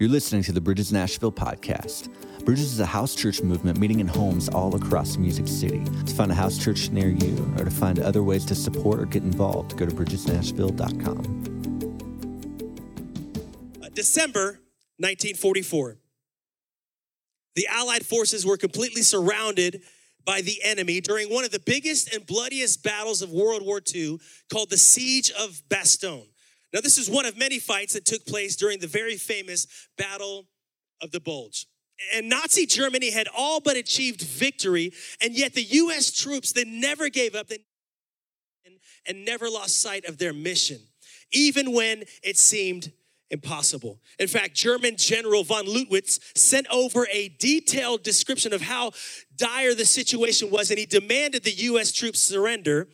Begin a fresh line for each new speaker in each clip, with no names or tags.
You're listening to the Bridges Nashville podcast. Bridges is a house church movement meeting in homes all across Music City. To find a house church near you or to find other ways to support or get involved, go to bridgesnashville.com.
Uh, December 1944. The Allied forces were completely surrounded by the enemy during one of the biggest and bloodiest battles of World War II called the Siege of Bastogne. Now, this is one of many fights that took place during the very famous Battle of the Bulge. And Nazi Germany had all but achieved victory, and yet the US troops, they never gave up and never lost sight of their mission, even when it seemed impossible. In fact, German General von Lüttwitz sent over a detailed description of how dire the situation was, and he demanded the US troops surrender.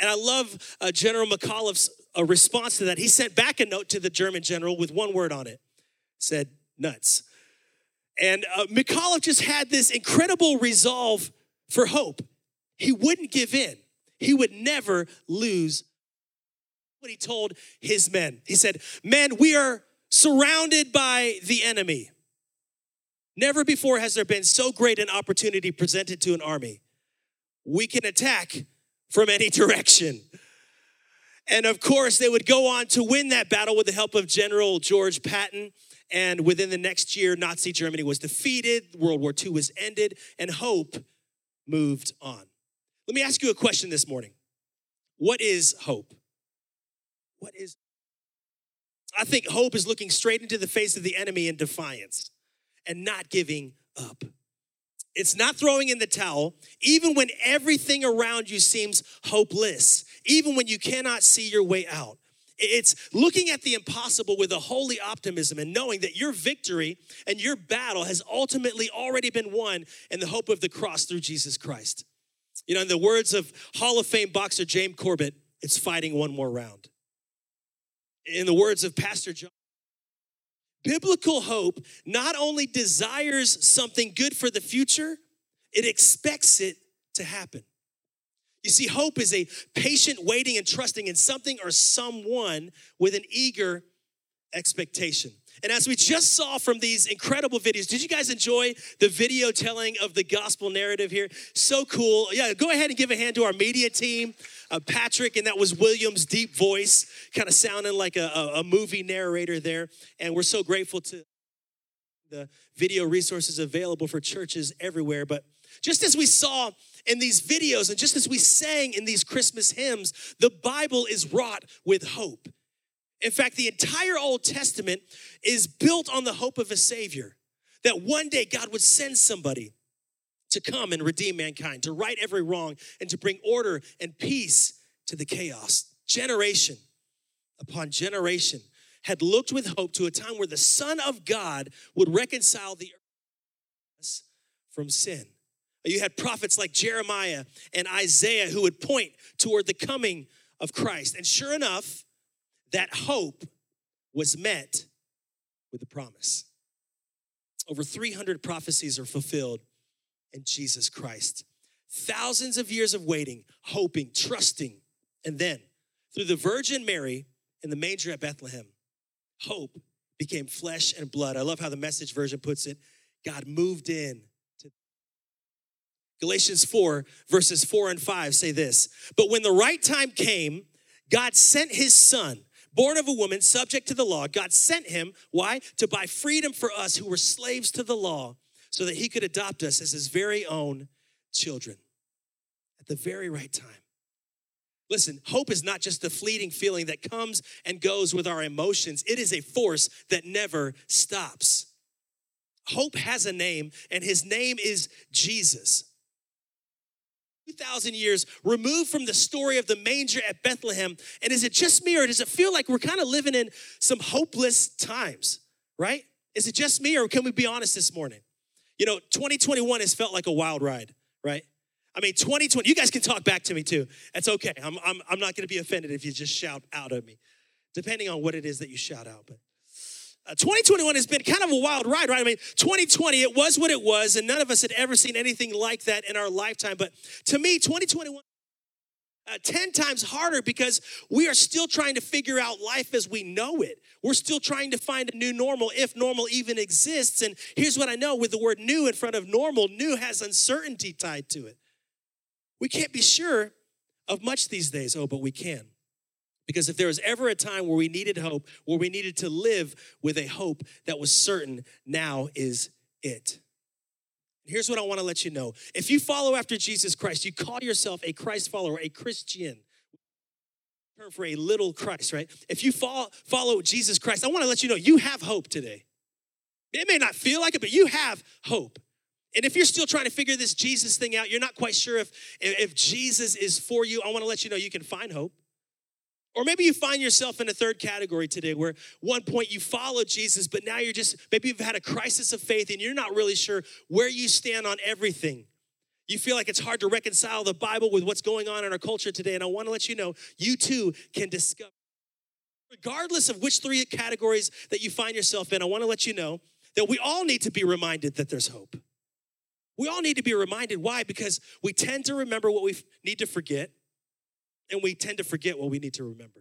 And I love uh, General McAuliffe's a response to that. He sent back a note to the German general with one word on it. Said nuts. And uh, McAuliffe just had this incredible resolve for hope. He wouldn't give in. He would never lose what he told his men. He said, "Men, we are surrounded by the enemy. Never before has there been so great an opportunity presented to an army. We can attack from any direction." And of course, they would go on to win that battle with the help of General George Patton. And within the next year, Nazi Germany was defeated, World War II was ended, and hope moved on. Let me ask you a question this morning What is hope? What is I think hope is looking straight into the face of the enemy in defiance and not giving up. It's not throwing in the towel, even when everything around you seems hopeless, even when you cannot see your way out. It's looking at the impossible with a holy optimism and knowing that your victory and your battle has ultimately already been won in the hope of the cross through Jesus Christ. You know, in the words of Hall of Fame boxer James Corbett, it's fighting one more round. In the words of Pastor John, biblical hope not only desires something good for the future, it expects it to happen. You see, hope is a patient waiting and trusting in something or someone with an eager expectation. And as we just saw from these incredible videos, did you guys enjoy the video telling of the gospel narrative here? So cool. Yeah, go ahead and give a hand to our media team, uh, Patrick, and that was William's deep voice, kind of sounding like a, a, a movie narrator there. And we're so grateful to the video resources available for churches everywhere. But just as we saw in these videos and just as we sang in these Christmas hymns, the Bible is wrought with hope. In fact, the entire Old Testament is built on the hope of a Savior, that one day God would send somebody to come and redeem mankind, to right every wrong, and to bring order and peace to the chaos. Generation upon generation had looked with hope to a time where the Son of God would reconcile the earth from sin. You had prophets like Jeremiah and Isaiah who would point toward the coming of Christ. And sure enough, that hope was met with a promise. Over 300 prophecies are fulfilled in Jesus Christ. Thousands of years of waiting, hoping, trusting, and then through the Virgin Mary in the manger at Bethlehem, hope became flesh and blood. I love how the message version puts it. God moved in Galatians 4, verses 4 and 5 say this But when the right time came, God sent his son, born of a woman, subject to the law. God sent him, why? To buy freedom for us who were slaves to the law, so that he could adopt us as his very own children at the very right time. Listen, hope is not just a fleeting feeling that comes and goes with our emotions, it is a force that never stops. Hope has a name, and his name is Jesus. 2,000 years removed from the story of the manger at Bethlehem. And is it just me, or does it feel like we're kind of living in some hopeless times, right? Is it just me, or can we be honest this morning? You know, 2021 has felt like a wild ride, right? I mean, 2020, you guys can talk back to me too. That's okay. I'm, I'm, I'm not gonna be offended if you just shout out at me, depending on what it is that you shout out. But 2021 has been kind of a wild ride, right? I mean, 2020, it was what it was, and none of us had ever seen anything like that in our lifetime. But to me, 2021 uh, 10 times harder because we are still trying to figure out life as we know it. We're still trying to find a new normal if normal even exists. And here's what I know with the word new in front of normal, new has uncertainty tied to it. We can't be sure of much these days. Oh, but we can. Because if there was ever a time where we needed hope, where we needed to live with a hope that was certain, now is it. Here's what I want to let you know. If you follow after Jesus Christ, you call yourself a Christ follower, a Christian. Term for a little Christ, right? If you follow, follow Jesus Christ, I want to let you know you have hope today. It may not feel like it, but you have hope. And if you're still trying to figure this Jesus thing out, you're not quite sure if, if Jesus is for you, I want to let you know you can find hope. Or maybe you find yourself in a third category today where one point you followed Jesus, but now you're just, maybe you've had a crisis of faith and you're not really sure where you stand on everything. You feel like it's hard to reconcile the Bible with what's going on in our culture today. And I want to let you know, you too can discover, regardless of which three categories that you find yourself in, I want to let you know that we all need to be reminded that there's hope. We all need to be reminded. Why? Because we tend to remember what we need to forget and we tend to forget what we need to remember.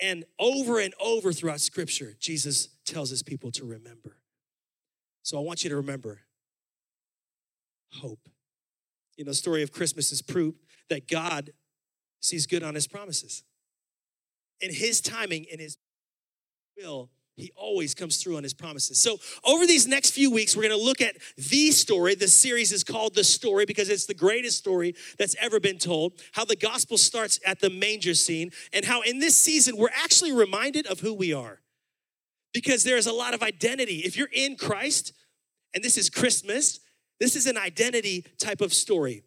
And over and over throughout scripture, Jesus tells his people to remember. So I want you to remember hope. You know, the story of Christmas is proof that God sees good on his promises. In his timing, in his will, he always comes through on his promises. So, over these next few weeks, we're going to look at the story. The series is called The Story because it's the greatest story that's ever been told. How the gospel starts at the manger scene, and how in this season, we're actually reminded of who we are. Because there's a lot of identity. If you're in Christ, and this is Christmas, this is an identity type of story.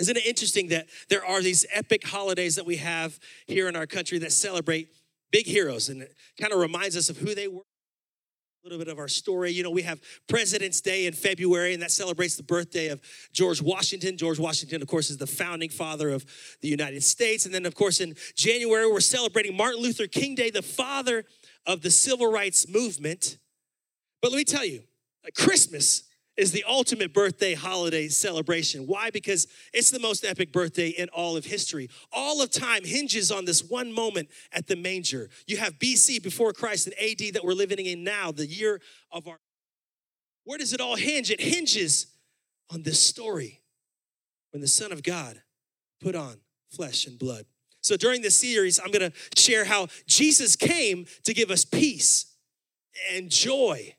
Isn't it interesting that there are these epic holidays that we have here in our country that celebrate big heroes, and it kind of reminds us of who they were. A little bit of our story. You know, we have President's Day in February, and that celebrates the birthday of George Washington. George Washington, of course, is the founding father of the United States. And then, of course, in January, we're celebrating Martin Luther King Day, the father of the civil rights movement. But let me tell you, Christmas is the ultimate birthday holiday celebration. Why? Because it's the most epic birthday in all of history. All of time hinges on this one moment at the manger. You have BC before Christ and AD that we're living in now, the year of our. Where does it all hinge? It hinges on this story when the Son of God put on flesh and blood. So during this series, I'm gonna share how Jesus came to give us peace and joy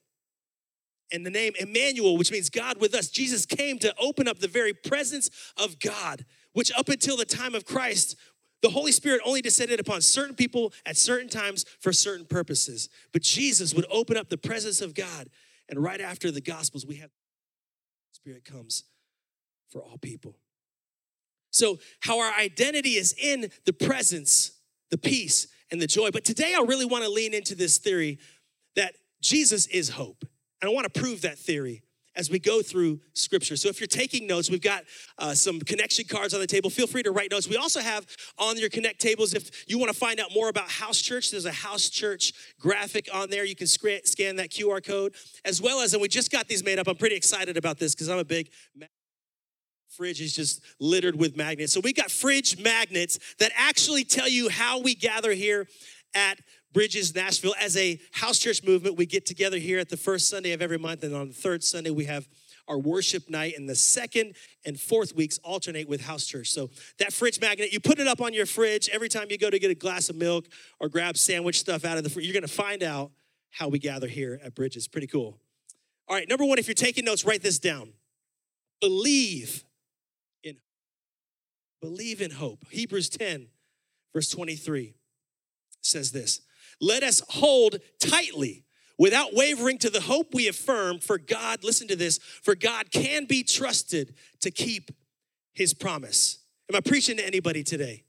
and the name Emmanuel, which means God with us. Jesus came to open up the very presence of God, which up until the time of Christ, the Holy Spirit only descended upon certain people at certain times for certain purposes. But Jesus would open up the presence of God. And right after the Gospels, we have Spirit comes for all people. So, how our identity is in the presence, the peace, and the joy. But today, I really want to lean into this theory that Jesus is hope. And I want to prove that theory as we go through scripture. So if you're taking notes, we've got uh, some connection cards on the table. Feel free to write notes. We also have on your connect tables, if you want to find out more about house church, there's a house church graphic on there. You can scan that QR code, as well as, and we just got these made up. I'm pretty excited about this because I'm a big fridge is just littered with magnets. So we got fridge magnets that actually tell you how we gather here at Bridges Nashville. As a house church movement, we get together here at the first Sunday of every month, and on the third Sunday, we have our worship night, and the second and fourth weeks alternate with house church. So that fridge magnet, you put it up on your fridge every time you go to get a glass of milk or grab sandwich stuff out of the fridge. You're gonna find out how we gather here at Bridges. Pretty cool. All right, number one, if you're taking notes, write this down. Believe in believe in hope. Hebrews 10, verse 23 says this let us hold tightly without wavering to the hope we affirm for God, listen to this, for God can be trusted to keep his promise. Am I preaching to anybody today?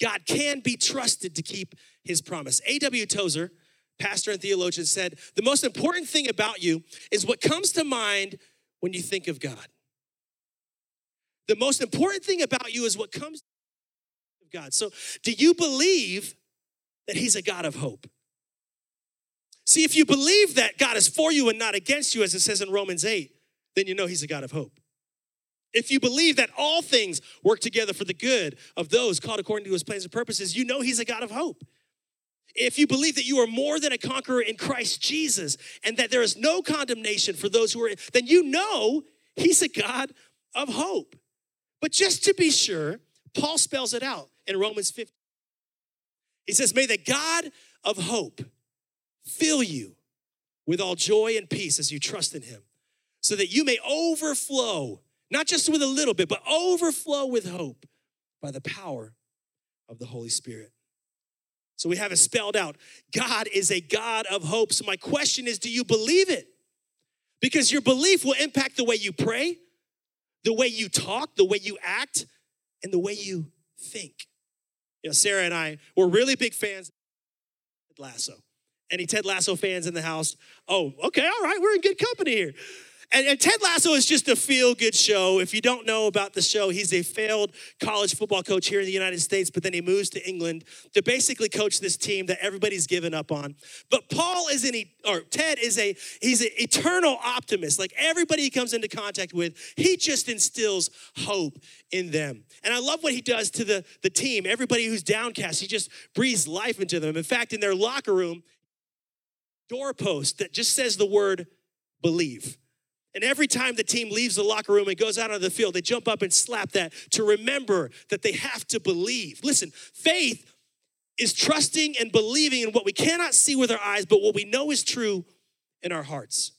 God can be trusted to keep his promise. A.W. Tozer, pastor and theologian, said, The most important thing about you is what comes to mind when you think of God. The most important thing about you is what comes of God. So, do you believe that He's a God of hope. See, if you believe that God is for you and not against you, as it says in Romans 8, then you know He's a God of hope. If you believe that all things work together for the good of those called according to his plans and purposes, you know he's a God of hope. If you believe that you are more than a conqueror in Christ Jesus and that there is no condemnation for those who are, then you know he's a God of hope. But just to be sure, Paul spells it out in Romans 15. He says, May the God of hope fill you with all joy and peace as you trust in him, so that you may overflow not just with a little bit, but overflow with hope by the power of the Holy Spirit. So we have it spelled out. God is a God of hope. So my question is do you believe it? Because your belief will impact the way you pray, the way you talk, the way you act, and the way you think. You know, Sarah and I were really big fans of Ted Lasso. Any Ted Lasso fans in the house? Oh, okay, all right, we're in good company here. And, and, Ted Lasso is just a feel good show. If you don't know about the show, he's a failed college football coach here in the United States, but then he moves to England to basically coach this team that everybody's given up on. But Paul is an, or Ted is a, he's an eternal optimist. Like everybody he comes into contact with, he just instills hope in them. And I love what he does to the, the team. Everybody who's downcast, he just breathes life into them. In fact, in their locker room, doorpost that just says the word believe. And every time the team leaves the locker room and goes out on the field, they jump up and slap that to remember that they have to believe. Listen, faith is trusting and believing in what we cannot see with our eyes, but what we know is true in our hearts.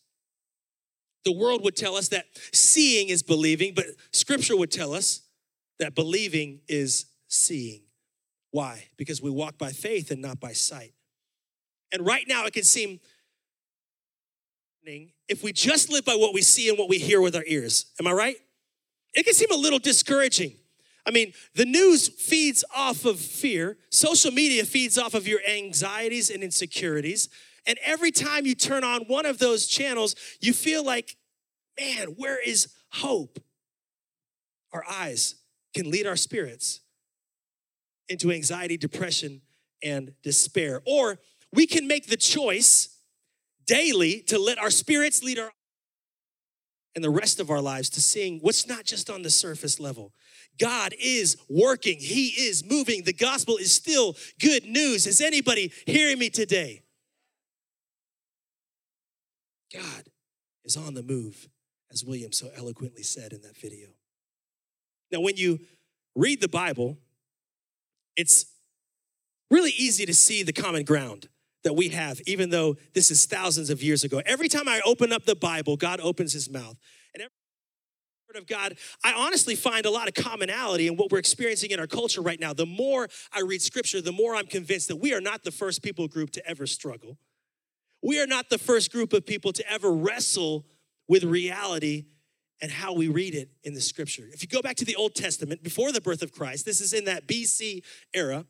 The world would tell us that seeing is believing, but scripture would tell us that believing is seeing. Why? Because we walk by faith and not by sight. And right now, it can seem if we just live by what we see and what we hear with our ears. Am I right? It can seem a little discouraging. I mean, the news feeds off of fear, social media feeds off of your anxieties and insecurities. And every time you turn on one of those channels, you feel like, man, where is hope? Our eyes can lead our spirits into anxiety, depression, and despair. Or we can make the choice daily to let our spirits lead our and the rest of our lives to seeing what's not just on the surface level. God is working, He is moving. The gospel is still good news. Is anybody hearing me today? God is on the move, as William so eloquently said in that video. Now, when you read the Bible, it's really easy to see the common ground that we have, even though this is thousands of years ago. Every time I open up the Bible, God opens his mouth. And every word of God, I honestly find a lot of commonality in what we're experiencing in our culture right now. The more I read scripture, the more I'm convinced that we are not the first people group to ever struggle. We are not the first group of people to ever wrestle with reality and how we read it in the scripture. If you go back to the Old Testament, before the birth of Christ, this is in that BC era,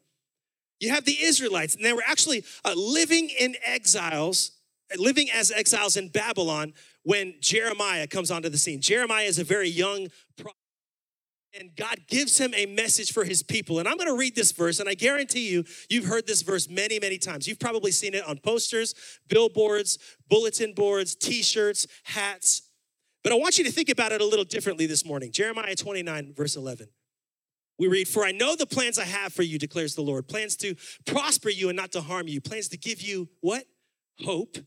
you have the Israelites, and they were actually uh, living in exiles, living as exiles in Babylon when Jeremiah comes onto the scene. Jeremiah is a very young prophet, and God gives him a message for his people. And I'm going to read this verse, and I guarantee you, you've heard this verse many, many times. You've probably seen it on posters, billboards, bulletin boards, t shirts, hats. But I want you to think about it a little differently this morning. Jeremiah 29, verse 11. We read, For I know the plans I have for you, declares the Lord plans to prosper you and not to harm you, plans to give you what? Hope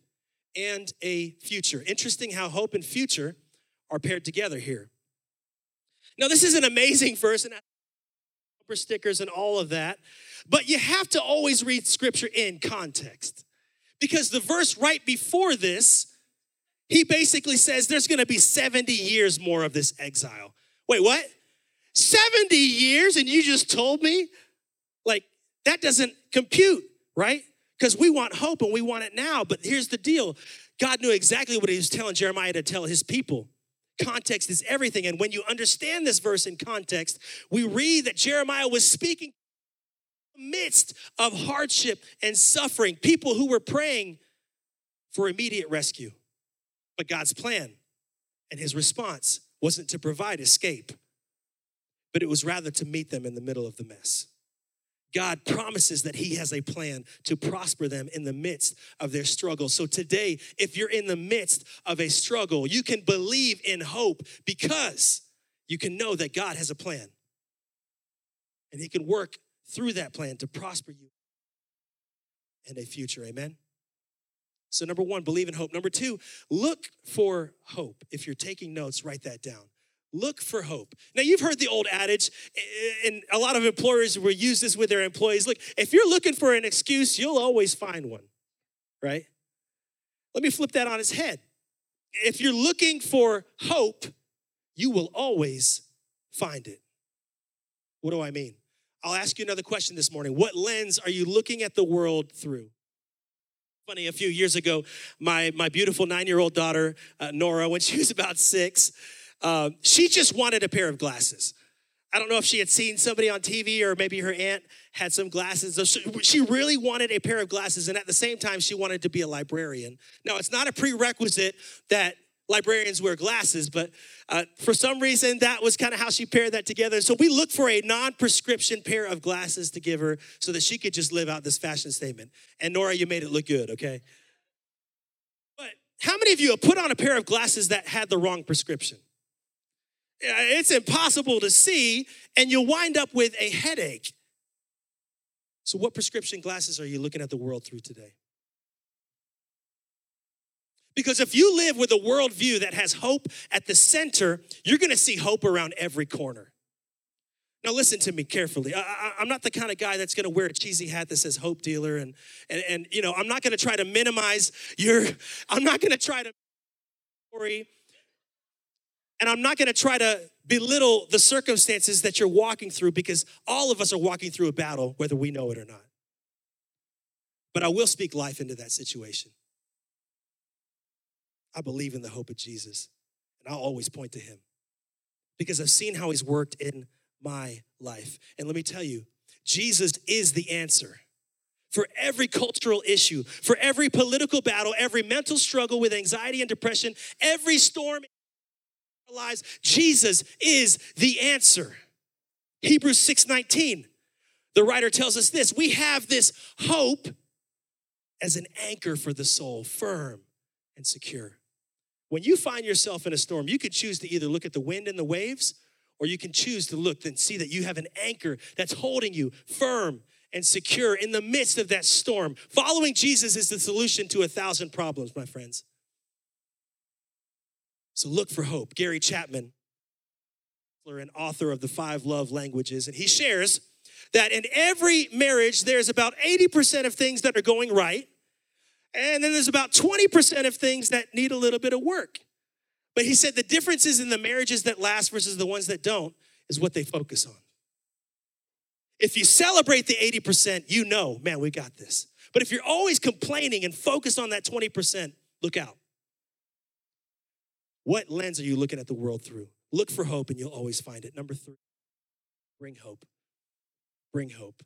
and a future. Interesting how hope and future are paired together here. Now, this is an amazing verse, and bumper stickers and all of that, but you have to always read scripture in context because the verse right before this, he basically says there's gonna be 70 years more of this exile. Wait, what? 70 years and you just told me? Like, that doesn't compute, right? Because we want hope and we want it now. But here's the deal God knew exactly what he was telling Jeremiah to tell his people. Context is everything. And when you understand this verse in context, we read that Jeremiah was speaking midst of hardship and suffering, people who were praying for immediate rescue. But God's plan and his response wasn't to provide escape but it was rather to meet them in the middle of the mess. God promises that He has a plan to prosper them in the midst of their struggle. So today, if you're in the midst of a struggle, you can believe in hope because you can know that God has a plan. And He can work through that plan to prosper you in a future. Amen. So, number one, believe in hope. Number two, look for hope. If you're taking notes, write that down. Look for hope. Now, you've heard the old adage, and a lot of employers will use this with their employees. Look, if you're looking for an excuse, you'll always find one, right? Let me flip that on its head. If you're looking for hope, you will always find it. What do I mean? I'll ask you another question this morning. What lens are you looking at the world through? Funny, a few years ago, my, my beautiful nine year old daughter, uh, Nora, when she was about six, uh, she just wanted a pair of glasses. I don't know if she had seen somebody on TV or maybe her aunt had some glasses. She really wanted a pair of glasses, and at the same time, she wanted to be a librarian. Now, it's not a prerequisite that librarians wear glasses, but uh, for some reason, that was kind of how she paired that together. So we looked for a non prescription pair of glasses to give her so that she could just live out this fashion statement. And Nora, you made it look good, okay? But how many of you have put on a pair of glasses that had the wrong prescription? Uh, it's impossible to see, and you'll wind up with a headache. So, what prescription glasses are you looking at the world through today? Because if you live with a worldview that has hope at the center, you're gonna see hope around every corner. Now, listen to me carefully. I, am not the kind of guy that's gonna wear a cheesy hat that says hope dealer, and, and, and you know, I'm not gonna try to minimize your, I'm not gonna try to and I'm not gonna try to belittle the circumstances that you're walking through because all of us are walking through a battle, whether we know it or not. But I will speak life into that situation. I believe in the hope of Jesus, and I'll always point to him because I've seen how he's worked in my life. And let me tell you, Jesus is the answer for every cultural issue, for every political battle, every mental struggle with anxiety and depression, every storm lives. Jesus is the answer. Hebrews 6:19. The writer tells us this, we have this hope as an anchor for the soul, firm and secure. When you find yourself in a storm, you could choose to either look at the wind and the waves, or you can choose to look and see that you have an anchor that's holding you firm and secure in the midst of that storm. Following Jesus is the solution to a thousand problems, my friends. So look for hope. Gary Chapman, an author of the five love languages, and he shares that in every marriage, there's about 80% of things that are going right, and then there's about 20% of things that need a little bit of work. But he said the differences in the marriages that last versus the ones that don't is what they focus on. If you celebrate the 80%, you know, man, we got this. But if you're always complaining and focused on that 20%, look out. What lens are you looking at the world through? Look for hope and you'll always find it. Number three, bring hope. Bring hope.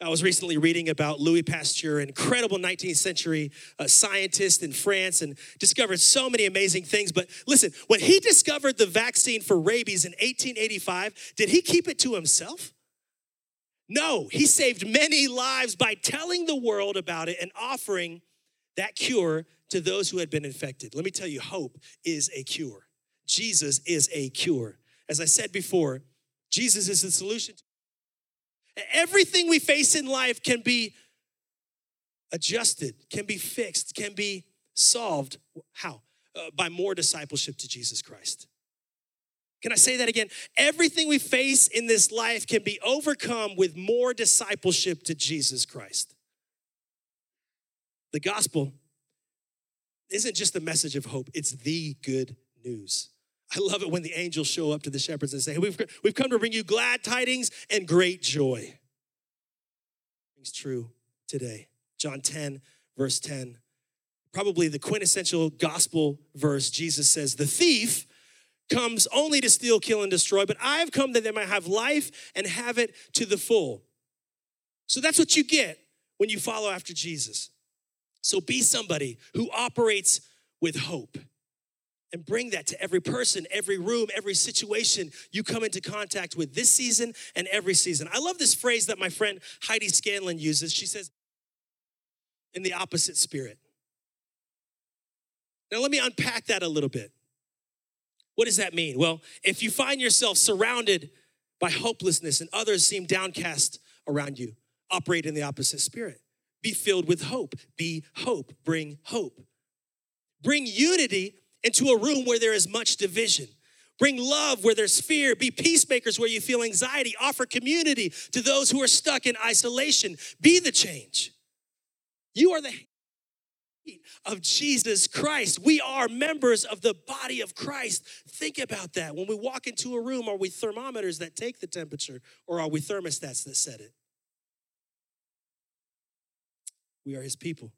I was recently reading about Louis Pasteur, an incredible 19th century uh, scientist in France, and discovered so many amazing things. But listen, when he discovered the vaccine for rabies in 1885, did he keep it to himself? No, he saved many lives by telling the world about it and offering that cure to those who had been infected. Let me tell you, hope is a cure. Jesus is a cure. As I said before, Jesus is the solution Everything we face in life can be adjusted, can be fixed, can be solved. How? Uh, by more discipleship to Jesus Christ. Can I say that again? Everything we face in this life can be overcome with more discipleship to Jesus Christ. The gospel isn't just a message of hope, it's the good news. I love it when the angels show up to the shepherds and say, hey, we've, we've come to bring you glad tidings and great joy. It's true today. John 10, verse 10. Probably the quintessential gospel verse. Jesus says, The thief comes only to steal, kill, and destroy, but I have come that they might have life and have it to the full. So that's what you get when you follow after Jesus. So be somebody who operates with hope and bring that to every person, every room, every situation you come into contact with this season and every season. I love this phrase that my friend Heidi Scanlon uses. She says, in the opposite spirit. Now, let me unpack that a little bit. What does that mean? Well, if you find yourself surrounded by hopelessness and others seem downcast around you, operate in the opposite spirit. Be filled with hope. Be hope. Bring hope. Bring unity into a room where there is much division. Bring love where there's fear. Be peacemakers where you feel anxiety. Offer community to those who are stuck in isolation. Be the change. You are the of Jesus Christ. We are members of the body of Christ. Think about that. When we walk into a room, are we thermometers that take the temperature or are we thermostats that set it? We are his people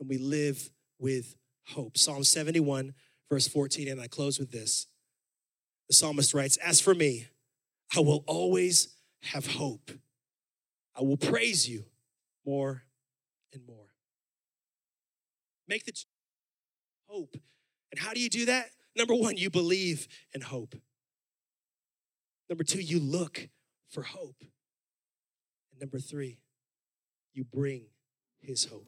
and we live with hope. Psalm 71, verse 14, and I close with this. The psalmist writes, As for me, I will always have hope. I will praise you more and more. Make the hope. And how do you do that? Number one, you believe in hope. Number two, you look for hope. And number three, you bring his hope.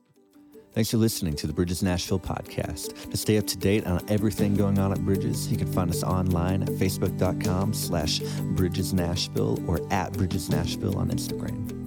Thanks for listening to the Bridges Nashville podcast. To stay up to date on everything going on at Bridges, you can find us online at facebook.com slash Bridges Nashville or at Bridges Nashville on Instagram.